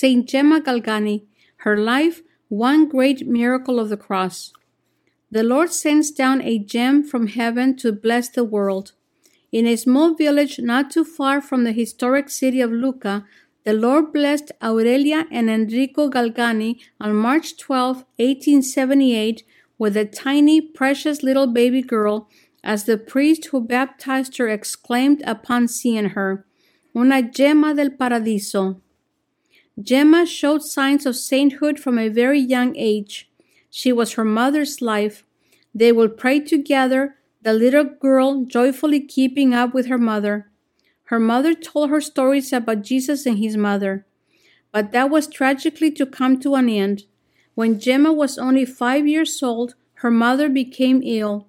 Saint Gemma Galgani, her life, one great miracle of the cross. The Lord sends down a gem from heaven to bless the world. In a small village not too far from the historic city of Lucca, the Lord blessed Aurelia and Enrico Galgani on March 12, 1878, with a tiny, precious little baby girl, as the priest who baptized her exclaimed upon seeing her, Una gemma del paradiso. Gemma showed signs of sainthood from a very young age. She was her mother's life. They would pray together, the little girl joyfully keeping up with her mother. Her mother told her stories about Jesus and his mother. But that was tragically to come to an end. When Gemma was only five years old, her mother became ill.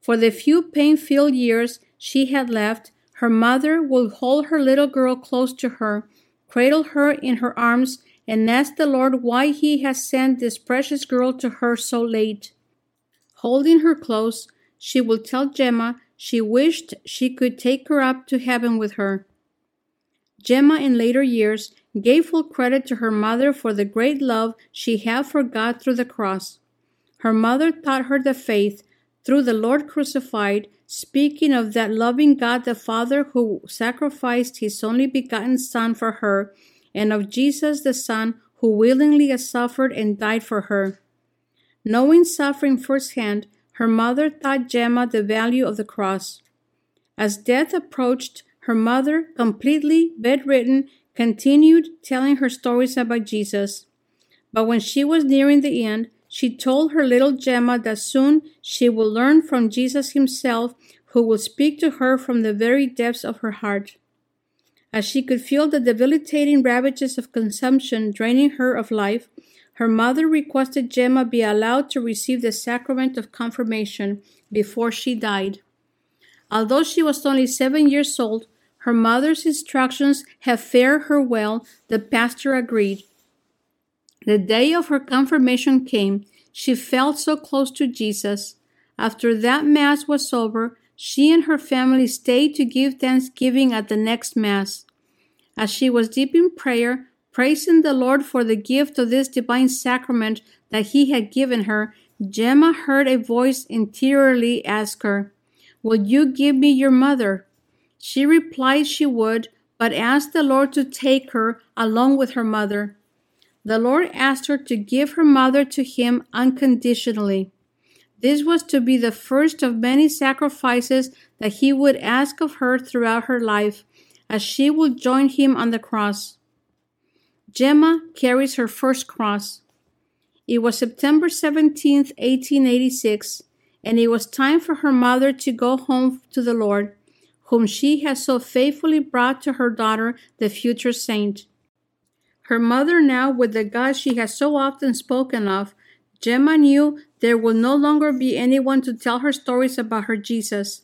For the few pain filled years she had left, her mother would hold her little girl close to her, cradle her in her arms, and ask the Lord why He has sent this precious girl to her so late. Holding her close, she will tell Gemma she wished she could take her up to heaven with her. Gemma, in later years, gave full credit to her mother for the great love she had for God through the cross. Her mother taught her the faith through the Lord crucified, speaking of that loving God the Father who sacrificed his only begotten Son for her, and of Jesus the Son who willingly suffered and died for her. Knowing suffering firsthand, her mother taught Gemma the value of the cross. As death approached, her mother, completely bedridden, continued telling her stories about Jesus. But when she was nearing the end, she told her little Gemma that soon she will learn from Jesus himself, who will speak to her from the very depths of her heart. As she could feel the debilitating ravages of consumption draining her of life, her mother requested Gemma be allowed to receive the sacrament of confirmation before she died. Although she was only seven years old, her mother's instructions had fared her well, the pastor agreed. The day of her confirmation came. She felt so close to Jesus. After that Mass was over, she and her family stayed to give thanksgiving at the next Mass. As she was deep in prayer, Praising the Lord for the gift of this divine sacrament that He had given her, Gemma heard a voice interiorly ask her, Will you give me your mother? She replied she would, but asked the Lord to take her along with her mother. The Lord asked her to give her mother to Him unconditionally. This was to be the first of many sacrifices that He would ask of her throughout her life, as she would join Him on the cross. Gemma carries her first cross. It was September 17, 1886, and it was time for her mother to go home to the Lord, whom she had so faithfully brought to her daughter, the future saint. Her mother now, with the God she had so often spoken of, Gemma knew there would no longer be anyone to tell her stories about her Jesus.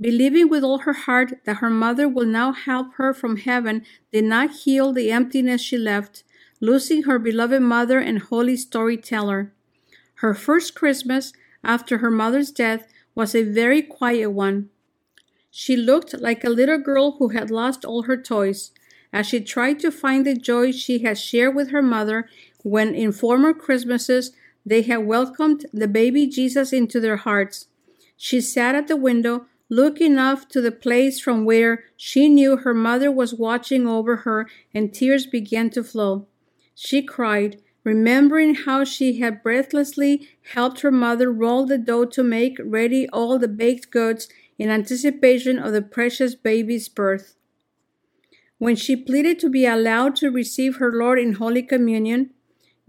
Believing with all her heart that her mother will now help her from heaven did not heal the emptiness she left, losing her beloved mother and holy storyteller. Her first Christmas after her mother's death was a very quiet one. She looked like a little girl who had lost all her toys as she tried to find the joy she had shared with her mother when in former Christmases they had welcomed the baby Jesus into their hearts. She sat at the window looking off to the place from where she knew her mother was watching over her, and tears began to flow. She cried, remembering how she had breathlessly helped her mother roll the dough to make ready all the baked goods in anticipation of the precious baby's birth. When she pleaded to be allowed to receive her Lord in Holy Communion,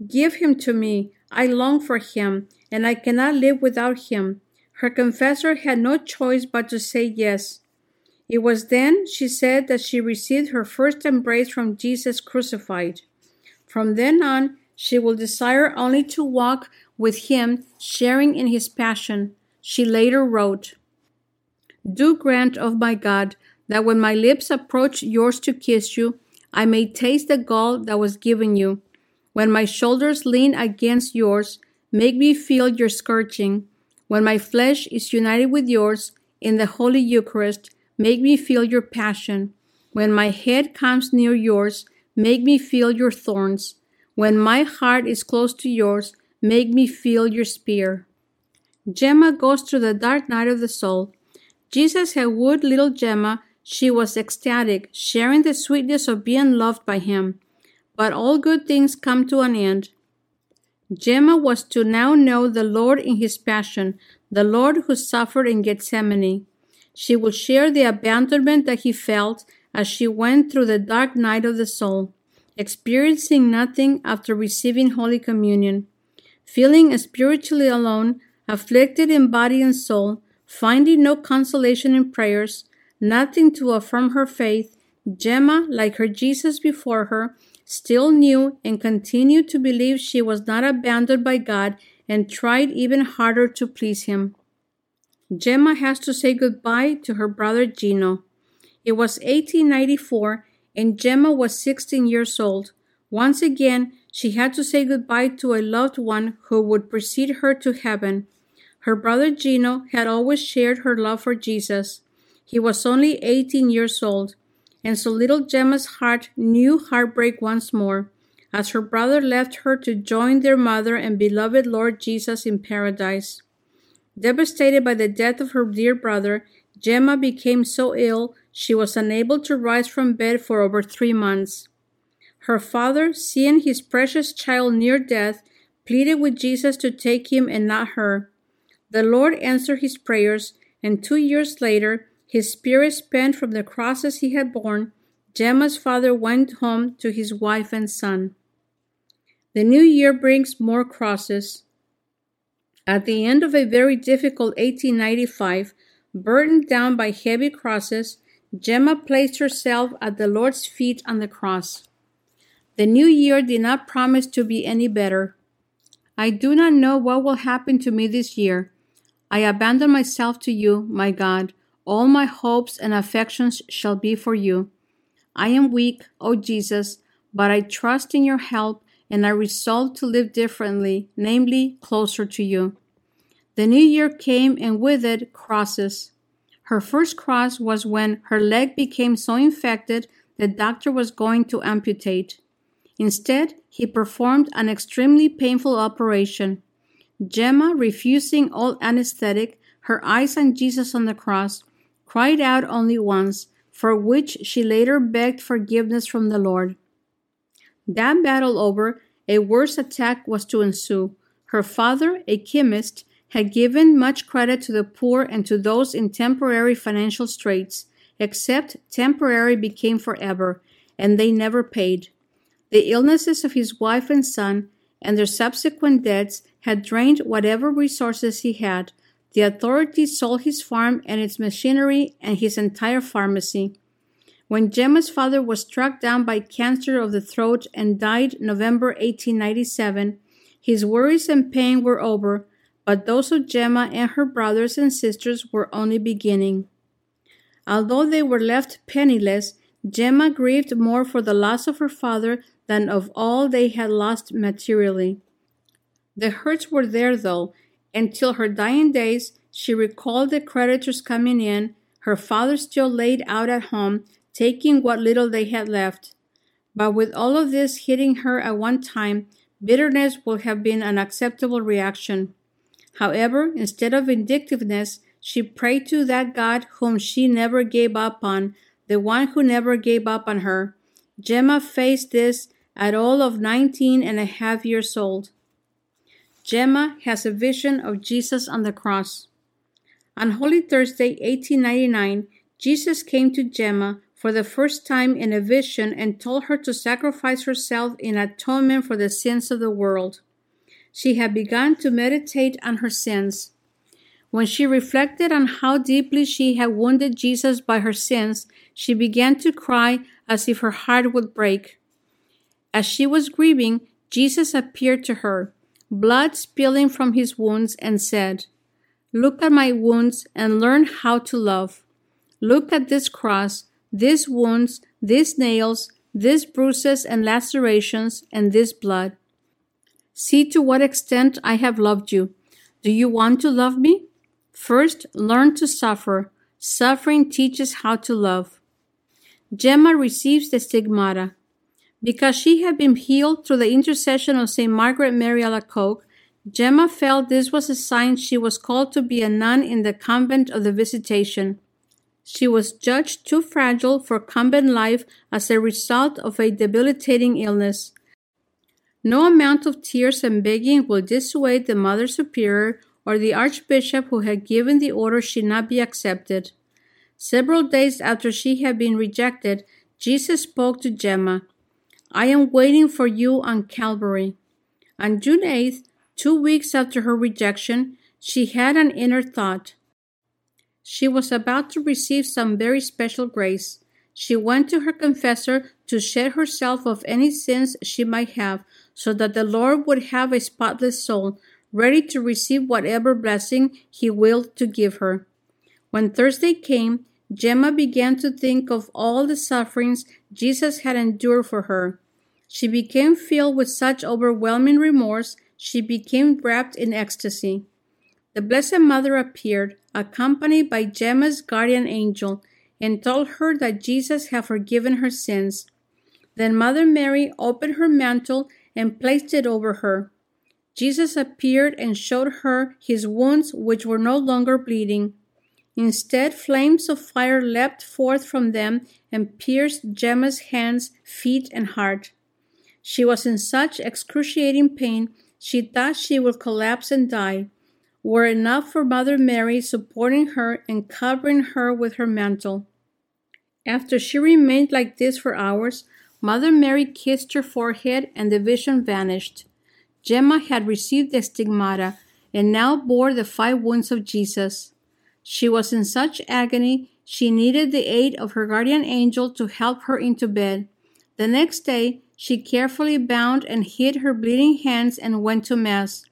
Give him to me. I long for him, and I cannot live without him. Her confessor had no choice but to say yes. It was then, she said, that she received her first embrace from Jesus crucified. From then on, she will desire only to walk with him, sharing in his passion. She later wrote, Do grant, of my God, that when my lips approach yours to kiss you, I may taste the gall that was given you. When my shoulders lean against yours, make me feel your scourging. When my flesh is united with yours in the Holy Eucharist, make me feel your passion. When my head comes near yours, make me feel your thorns. When my heart is close to yours, make me feel your spear. Gemma goes through the dark night of the soul. Jesus had wooed little Gemma. She was ecstatic, sharing the sweetness of being loved by him. But all good things come to an end. Gemma was to now know the Lord in his passion, the Lord who suffered in Gethsemane. She would share the abandonment that he felt as she went through the dark night of the soul, experiencing nothing after receiving Holy Communion. Feeling spiritually alone, afflicted in body and soul, finding no consolation in prayers, nothing to affirm her faith, Gemma, like her Jesus before her, still knew and continued to believe she was not abandoned by God and tried even harder to please him. Gemma has to say goodbye to her brother Gino. It was 1894 and Gemma was 16 years old. Once again, she had to say goodbye to a loved one who would precede her to heaven. Her brother Gino had always shared her love for Jesus. He was only 18 years old, and so little Gemma's heart knew heartbreak once more as her brother left her to join their mother and beloved Lord Jesus in paradise. Devastated by the death of her dear brother, Gemma became so ill she was unable to rise from bed for over three months. Her father, seeing his precious child near death, pleaded with Jesus to take him and not her. The Lord answered his prayers, and two years later, his spirit spent from the crosses he had borne, Gemma's father went home to his wife and son. The new year brings more crosses. At the end of a very difficult 1895, burdened down by heavy crosses, Gemma placed herself at the Lord's feet on the cross. The new year did not promise to be any better. I do not know what will happen to me this year. I abandon myself to you, my God. All my hopes and affections shall be for you. I am weak, O Jesus, but I trust in your help and I resolve to live differently, namely, closer to you. The new year came and with it crosses. Her first cross was when her leg became so infected the doctor was going to amputate. Instead, he performed an extremely painful operation. Gemma, refusing all anesthetic, her eyes on Jesus on the cross, cried out only once, for which she later begged forgiveness from the Lord. That battle over, a worse attack was to ensue. Her father, a chemist, had given much credit to the poor and to those in temporary financial straits, except temporary became forever, and they never paid. The illnesses of his wife and son and their subsequent deaths had drained whatever resources he had. The authorities sold his farm and its machinery and his entire pharmacy. When Gemma's father was struck down by cancer of the throat and died November 1897, his worries and pain were over, but those of Gemma and her brothers and sisters were only beginning. Although they were left penniless, Gemma grieved more for the loss of her father than of all they had lost materially. The hurts were there, though, until her dying days she recalled the creditors coming in, her father still laid out at home, taking what little they had left. But with all of this hitting her at one time, bitterness would have been an acceptable reaction. However, instead of vindictiveness, she prayed to that God whom she never gave up on, the one who never gave up on her. Gemma faced this at all of nineteen and a half years old. Gemma has a vision of Jesus on the cross. On Holy Thursday, 1899, Jesus came to Gemma for the first time in a vision and told her to sacrifice herself in atonement for the sins of the world. She had begun to meditate on her sins. When she reflected on how deeply she had wounded Jesus by her sins, she began to cry as if her heart would break. As she was grieving, Jesus appeared to her, blood spilling from his wounds, and said, Look at my wounds and learn how to love. Look at this cross, these wounds, these nails, these bruises and lacerations, and this blood. See to what extent I have loved you. Do you want to love me? First, learn to suffer. Suffering teaches how to love. Gemma receives the stigmata. Because she had been healed through the intercession of St. Margaret Mary Alacoque, Gemma felt this was a sign she was called to be a nun in the convent of the Visitation. She was judged too fragile for convent life as a result of a debilitating illness. No amount of tears and begging will dissuade the Mother Superior or the Archbishop who had given the order she not be accepted. Several days after she had been rejected, Jesus spoke to Gemma, I am waiting for you on Calvary. On June 8th, two weeks after her rejection, she had an inner thought. She was about to receive some very special grace. She went to her confessor to shed herself of any sins she might have, so that the Lord would have a spotless soul, ready to receive whatever blessing He willed to give her. When Thursday came, Gemma began to think of all the sufferings Jesus had endured for her. She became filled with such overwhelming remorse, she became wrapped in ecstasy. The Blessed Mother appeared, accompanied by Gemma's guardian angel, and told her that Jesus had forgiven her sins. Then Mother Mary opened her mantle and placed it over her. Jesus appeared and showed her his wounds, which were no longer bleeding. Instead, flames of fire leapt forth from them and pierced Gemma's hands, feet, and heart. She was in such excruciating pain she thought she would collapse and die, were enough for Mother Mary supporting her and covering her with her mantle. After she remained like this for hours, Mother Mary kissed her forehead and the vision vanished. Gemma had received the stigmata and now bore the five wounds of Jesus. She was in such agony, she needed the aid of her guardian angel to help her into bed. The next day, she carefully bound and hid her bleeding hands and went to Mass.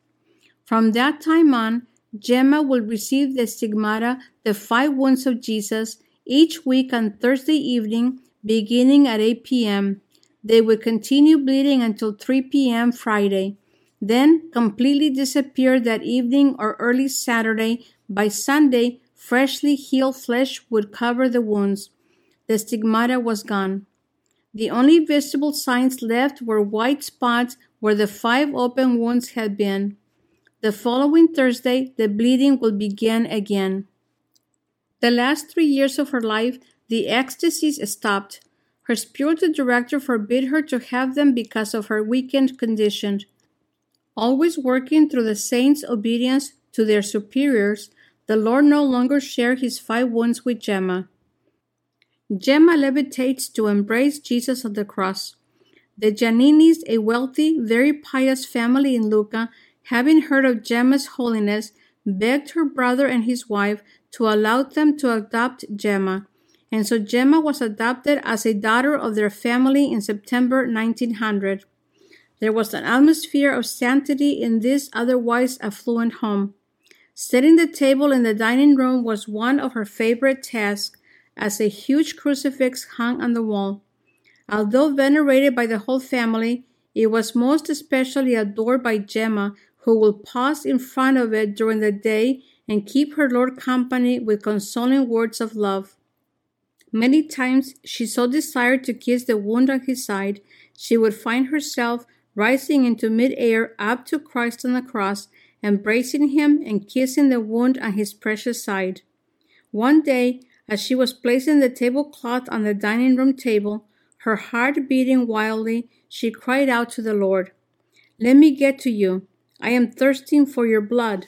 From that time on, Gemma would receive the stigmata, the five wounds of Jesus, each week on Thursday evening, beginning at 8 p.m. They would continue bleeding until 3 p.m. Friday, then completely disappear that evening or early Saturday. By Sunday, Freshly healed flesh would cover the wounds. The stigmata was gone. The only visible signs left were white spots where the five open wounds had been. The following Thursday, the bleeding would begin again. The last three years of her life, the ecstasies stopped. Her spiritual director forbid her to have them because of her weakened condition. Always working through the saints' obedience to their superiors, the Lord no longer shared his five wounds with Gemma. Gemma levitates to embrace Jesus at the cross. The Gianninis, a wealthy, very pious family in Lucca, having heard of Gemma's holiness, begged her brother and his wife to allow them to adopt Gemma, and so Gemma was adopted as a daughter of their family in September 1900. There was an atmosphere of sanctity in this otherwise affluent home. Setting the table in the dining room was one of her favorite tasks, as a huge crucifix hung on the wall. Although venerated by the whole family, it was most especially adored by Gemma, who would pause in front of it during the day and keep her Lord company with consoling words of love. Many times she so desired to kiss the wound on his side, she would find herself rising into mid-air up to Christ on the cross embracing him and kissing the wound on his precious side. One day, as she was placing the tablecloth on the dining room table, her heart beating wildly, she cried out to the Lord, Let me get to you. I am thirsting for your blood.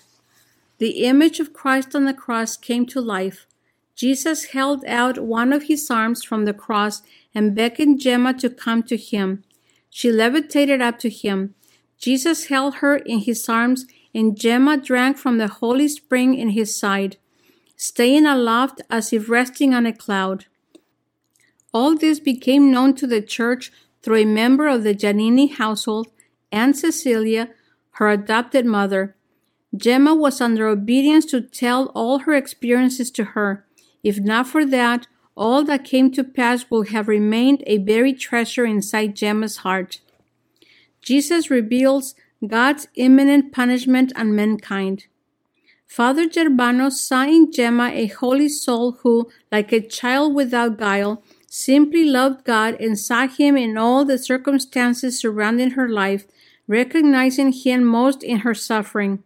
The image of Christ on the cross came to life. Jesus held out one of his arms from the cross and beckoned Gemma to come to him. She levitated up to him. Jesus held her in his arms and Gemma drank from the holy spring in his side, staying aloft as if resting on a cloud. All this became known to the church through a member of the Giannini household, Aunt Cecilia, her adopted mother. Gemma was under obedience to tell all her experiences to her. If not for that, all that came to pass would have remained a buried treasure inside Gemma's heart. Jesus reveals God's imminent punishment on mankind. Father Germano saw in Gemma a holy soul who, like a child without guile, simply loved God and saw Him in all the circumstances surrounding her life, recognizing Him most in her suffering.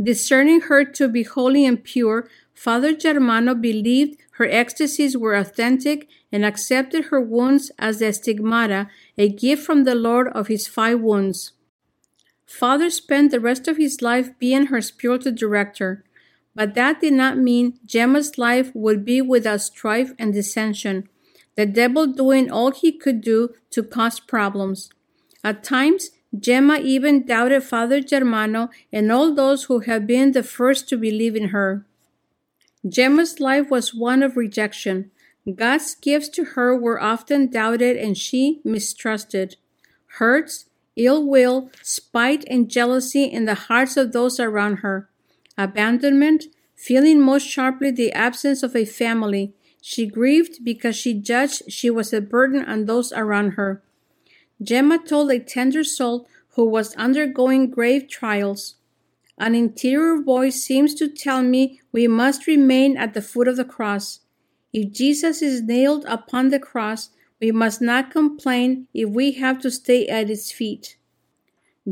Discerning her to be holy and pure, Father Germano believed her ecstasies were authentic and accepted her wounds as the stigmata, a gift from the Lord of his five wounds. Father spent the rest of his life being her spiritual director, but that did not mean Gemma's life would be without strife and dissension, the devil doing all he could do to cause problems. At times, Gemma even doubted Father Germano and all those who had been the first to believe in her. Gemma's life was one of rejection. God's gifts to her were often doubted and she mistrusted. Hurts, ill will, spite, and jealousy in the hearts of those around her. Abandonment, feeling most sharply the absence of a family. She grieved because she judged she was a burden on those around her. Gemma told a tender soul who was undergoing grave trials. An interior voice seems to tell me we must remain at the foot of the cross. If Jesus is nailed upon the cross, we must not complain if we have to stay at its feet.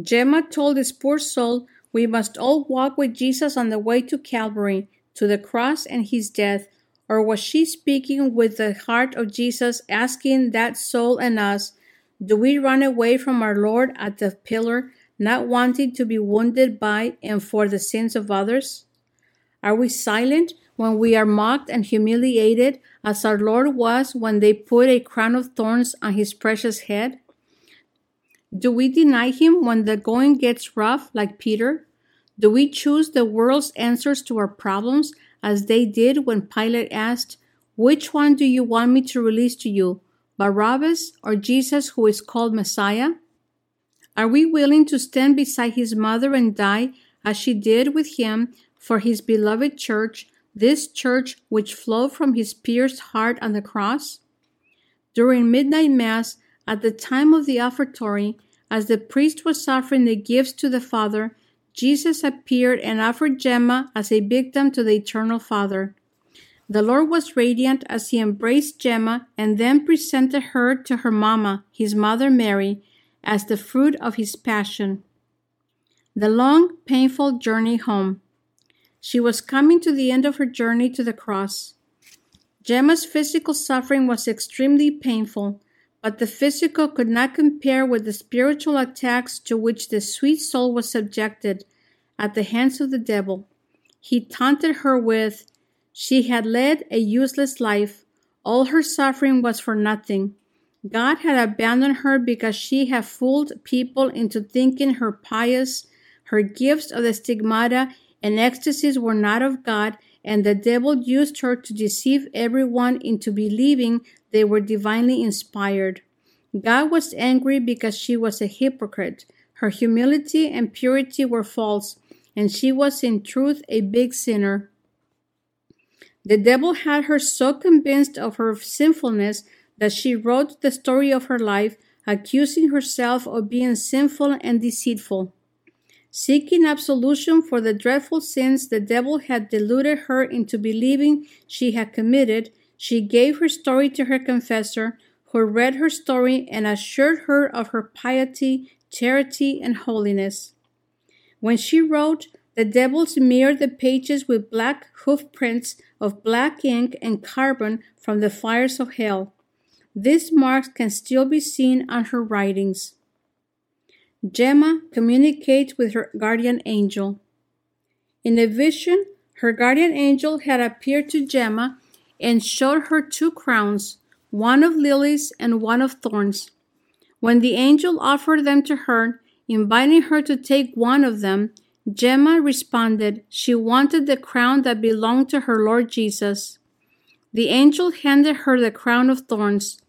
Gemma told this poor soul we must all walk with Jesus on the way to Calvary, to the cross and his death, or was she speaking with the heart of Jesus, asking that soul and us, do we run away from our Lord at the pillar, not wanting to be wounded by and for the sins of others? Are we silent when we are mocked and humiliated, as our Lord was when they put a crown of thorns on his precious head? Do we deny him when the going gets rough, like Peter? Do we choose the world's answers to our problems, as they did when Pilate asked, Which one do you want me to release to you, Barabbas or Jesus, who is called Messiah? Are we willing to stand beside his mother and die, as she did with him, for his beloved church, this church which flowed from his pierced heart on the cross? During midnight mass, at the time of the offertory, as the priest was offering the gifts to the Father, Jesus appeared and offered Gemma as a victim to the eternal Father. The Lord was radiant as he embraced Gemma and then presented her to her mamma, his mother Mary, as the fruit of his passion. The long, painful journey home. She was coming to the end of her journey to the cross. Gemma's physical suffering was extremely painful, but the physical could not compare with the spiritual attacks to which the sweet soul was subjected at the hands of the devil. He taunted her with, She had led a useless life. All her suffering was for nothing. God had abandoned her because she had fooled people into thinking her pious, her gifts of the stigmata and ecstasies were not of God, and the devil used her to deceive everyone into believing they were divinely inspired. God was angry because she was a hypocrite. Her humility and purity were false, and she was in truth a big sinner. The devil had her so convinced of her sinfulness that she wrote the story of her life, accusing herself of being sinful and deceitful. Seeking absolution for the dreadful sins the devil had deluded her into believing she had committed, she gave her story to her confessor, who read her story and assured her of her piety, charity, and holiness. When she wrote, the devil smeared the pages with black hoof prints of black ink and carbon from the fires of hell. These marks can still be seen on her writings. Gemma communicates with her guardian angel. In a vision, her guardian angel had appeared to Gemma and showed her two crowns, one of lilies and one of thorns. When the angel offered them to her, inviting her to take one of them, Gemma responded she wanted the crown that belonged to her Lord Jesus. The angel handed her the crown of thorns.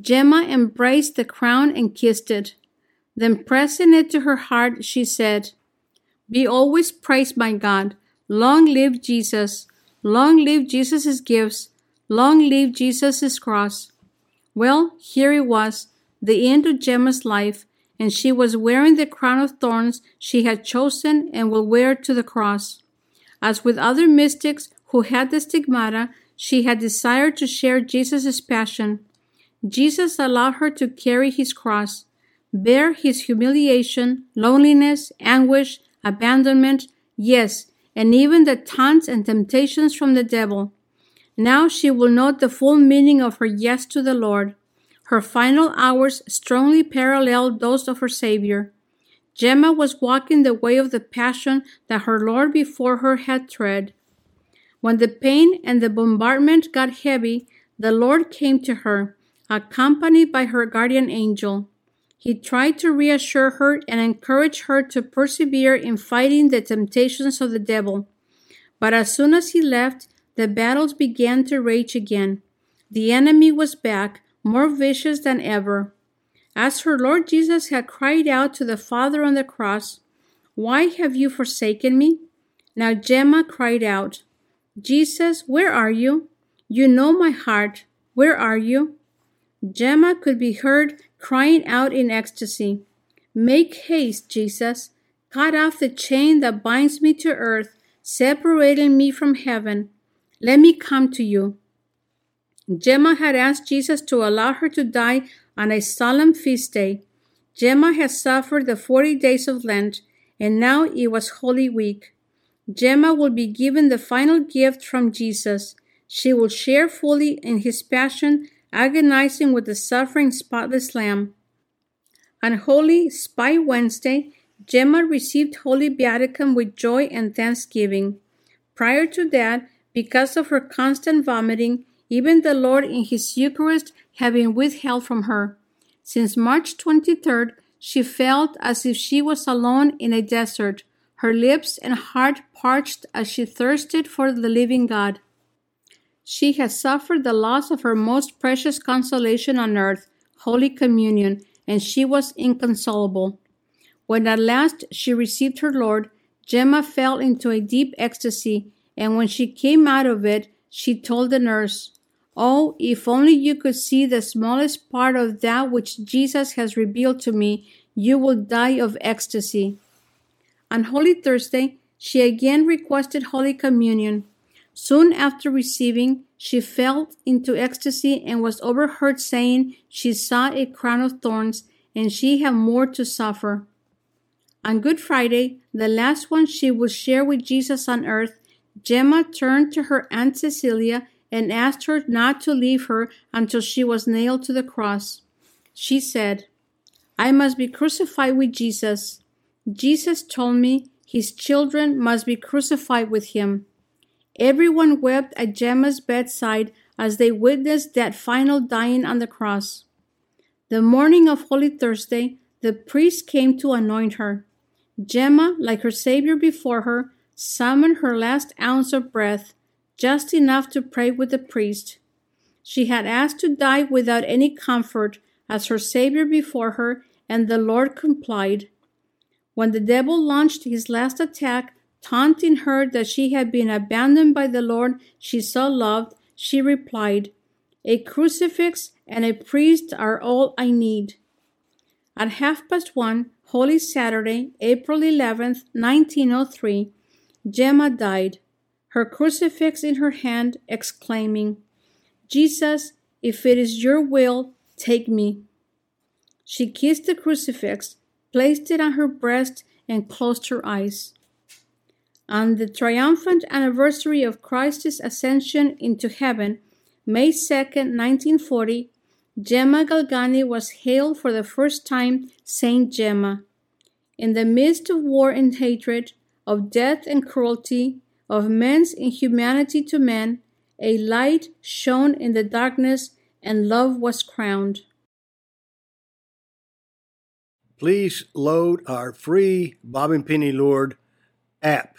Gemma embraced the crown and kissed it. Then, pressing it to her heart, she said, Be always praised, my God. Long live Jesus. Long live Jesus' gifts. Long live Jesus' cross. Well, here it was, the end of Gemma's life, and she was wearing the crown of thorns she had chosen and will wear to the cross. As with other mystics who had the stigmata, she had desired to share Jesus' passion. Jesus allowed her to carry his cross, bear his humiliation, loneliness, anguish, abandonment, yes, and even the taunts and temptations from the devil. Now she will note the full meaning of her yes to the Lord. Her final hours strongly paralleled those of her Savior. Gemma was walking the way of the passion that her Lord before her had tread. When the pain and the bombardment got heavy, the Lord came to her, accompanied by her guardian angel. He tried to reassure her and encourage her to persevere in fighting the temptations of the devil. But as soon as he left, the battles began to rage again. The enemy was back, more vicious than ever. As her Lord Jesus had cried out to the Father on the cross, Why have you forsaken me? Now Gemma cried out, Jesus, where are you? You know my heart. Where are you? Gemma could be heard crying out in ecstasy, Make haste, Jesus. Cut off the chain that binds me to earth, separating me from heaven. Let me come to you. Gemma had asked Jesus to allow her to die on a solemn feast day. Gemma had suffered the 40 days of Lent, and now it was Holy Week. Gemma will be given the final gift from Jesus. She will share fully in his passion, agonizing with the suffering spotless Lamb. On Holy Spy Wednesday, Gemma received Holy Viaticum with joy and thanksgiving. Prior to that, because of her constant vomiting, even the Lord in His Eucharist had been withheld from her. Since March 23rd, she felt as if she was alone in a desert, her lips and heart parched as she thirsted for the living God. She had suffered the loss of her most precious consolation on earth, Holy Communion, and she was inconsolable. When at last she received her Lord, Gemma fell into a deep ecstasy, and when she came out of it, she told the nurse, Oh, if only you could see the smallest part of that which Jesus has revealed to me, you will die of ecstasy. On Holy Thursday, she again requested Holy Communion. Soon after receiving, she fell into ecstasy and was overheard saying she saw a crown of thorns and she had more to suffer. On Good Friday, the last one she would share with Jesus on earth, Gemma turned to her Aunt Cecilia and asked her not to leave her until she was nailed to the cross. She said, I must be crucified with Jesus. Jesus told me his children must be crucified with him. Everyone wept at Gemma's bedside as they witnessed that final dying on the cross. The morning of Holy Thursday, the priest came to anoint her. Gemma, like her Savior before her, summoned her last ounce of breath just enough to pray with the priest. She had asked to die without any comfort as her Savior before her, and the Lord complied. When the devil launched his last attack, taunting her that she had been abandoned by the Lord she so loved, she replied, A crucifix and a priest are all I need. At half past one, Holy Saturday, April 11th, 1903, Gemma died her crucifix in her hand, exclaiming, Jesus, if it is your will, take me. She kissed the crucifix, placed it on her breast, and closed her eyes. On the triumphant anniversary of Christ's ascension into heaven, May 2, 1940, Gemma Galgani was hailed for the first time Saint Gemma. In the midst of war and hatred, of death and cruelty, of men's inhumanity to men, a light shone in the darkness, and love was crowned. Please load our free Bob and Penny Lord app.